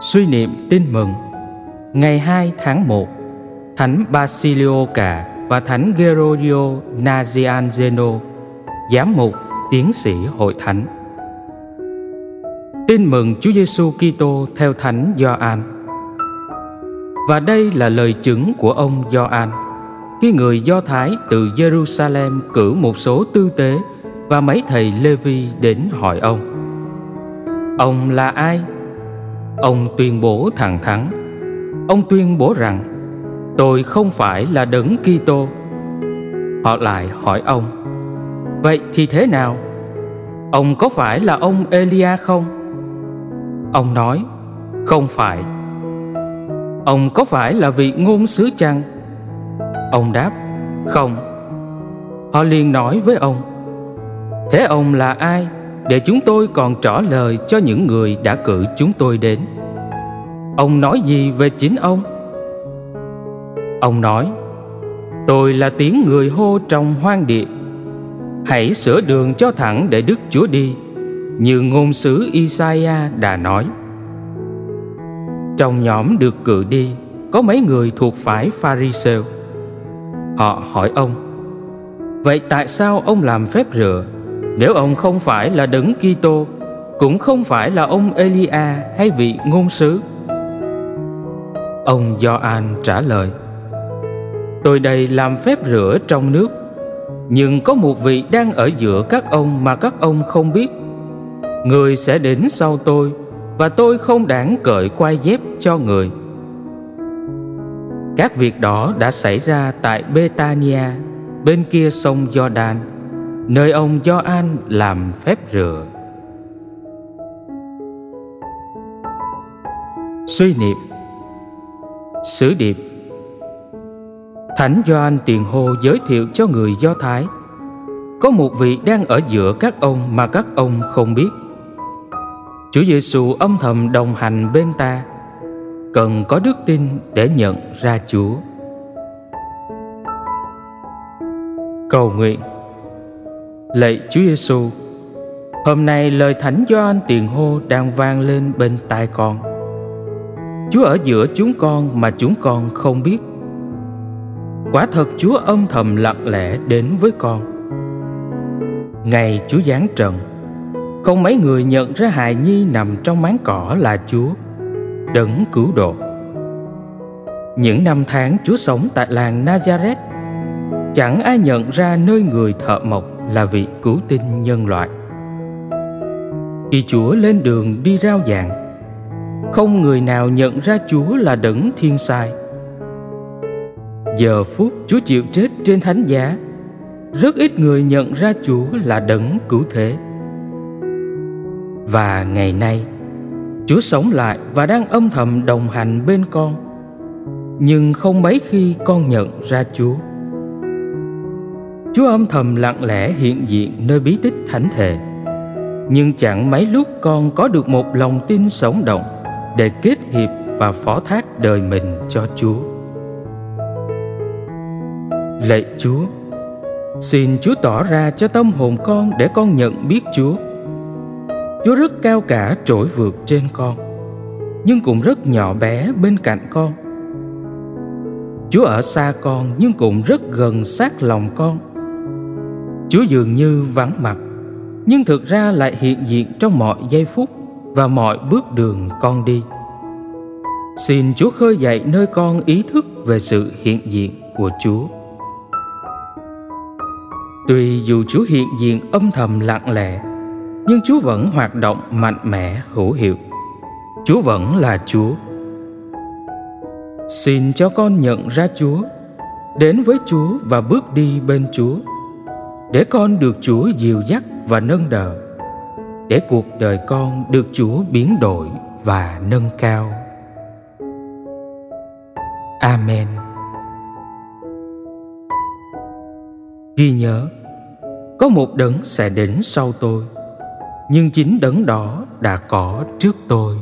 Suy niệm tin mừng Ngày 2 tháng 1 Thánh Basilio Cả và Thánh Gerolio Nazianzeno Giám mục, tiến sĩ hội thánh Tin mừng Chúa Giêsu Kitô theo Thánh Gioan. Và đây là lời chứng của ông Gioan khi người Do Thái từ Jerusalem cử một số tư tế và mấy thầy Lê-vi đến hỏi ông Ông là ai? Ông tuyên bố thẳng thắn Ông tuyên bố rằng, Tôi không phải là đấng Kitô. Họ lại hỏi ông, Vậy thì thế nào? Ông có phải là ông Elia không? Ông nói, Không phải Ông có phải là vị ngôn sứ chăng? Ông đáp, Không Họ liền nói với ông, Thế ông là ai để chúng tôi còn trả lời cho những người đã cử chúng tôi đến. Ông nói gì về chính ông? Ông nói, tôi là tiếng người hô trong hoang địa. Hãy sửa đường cho thẳng để đức chúa đi, như ngôn sứ isaiah đã nói. Trong nhóm được cử đi, có mấy người thuộc phái pharisêu. Họ hỏi ông, vậy tại sao ông làm phép rửa nếu ông không phải là đấng Kitô, cũng không phải là ông Elia hay vị ngôn sứ. Ông Gioan trả lời: Tôi đây làm phép rửa trong nước, nhưng có một vị đang ở giữa các ông mà các ông không biết. Người sẽ đến sau tôi và tôi không đáng cởi quai dép cho người. Các việc đó đã xảy ra tại Betania, bên kia sông Jordan nơi ông Gioan làm phép rửa. Suy niệm Sử điệp. Thánh Gioan tiền hô giới thiệu cho người Do Thái, Có một vị đang ở giữa các ông mà các ông không biết. Chúa Giêsu âm thầm đồng hành bên ta, Cần có đức tin để nhận ra Chúa. Cầu nguyện. Lạy Chúa Giêsu, hôm nay lời Thánh Gioan tiền hô đang vang lên bên tai con. Chúa ở giữa chúng con mà chúng con không biết. Quả thật Chúa âm thầm lặng lẽ đến với con. Ngày Chúa giáng trần, không mấy người nhận ra hài nhi nằm trong máng cỏ là Chúa, đấng cứu độ. Những năm tháng Chúa sống tại làng Nazareth, chẳng ai nhận ra nơi người thợ mộc là vị cứu tinh nhân loại. Khi chúa lên đường đi rao giảng, không người nào nhận ra chúa là đấng thiên sai. Giờ phút chúa chịu chết trên thánh giá, rất ít người nhận ra chúa là đấng cứu thế. Và ngày nay, chúa sống lại và đang âm thầm đồng hành bên con, nhưng không mấy khi con nhận ra chúa. Chúa âm thầm lặng lẽ hiện diện nơi bí tích thánh thể. Nhưng chẳng mấy lúc con có được một lòng tin sống động Để kết hiệp và phó thác đời mình cho Chúa. Lạy Chúa, Xin Chúa tỏ ra cho tâm hồn con để con nhận biết Chúa. Chúa rất cao cả trỗi vượt trên con, Nhưng cũng rất nhỏ bé bên cạnh con. Chúa ở xa con nhưng cũng rất gần sát lòng con. Chúa dường như vắng mặt, Nhưng thực ra lại hiện diện trong mọi giây phút Và mọi bước đường con đi. Xin Chúa khơi dậy nơi con ý thức về sự hiện diện của Chúa. Tuy dù Chúa hiện diện âm thầm lặng lẽ, Nhưng Chúa vẫn hoạt động mạnh mẽ, hữu hiệu. Chúa vẫn là Chúa. Xin cho con nhận ra Chúa, Đến với Chúa và bước đi bên Chúa để con được Chúa dìu dắt và nâng đỡ để cuộc đời con được Chúa biến đổi và nâng cao. Amen. Ghi nhớ, có một đấng sẽ đến sau tôi, nhưng chính đấng đó đã có trước tôi.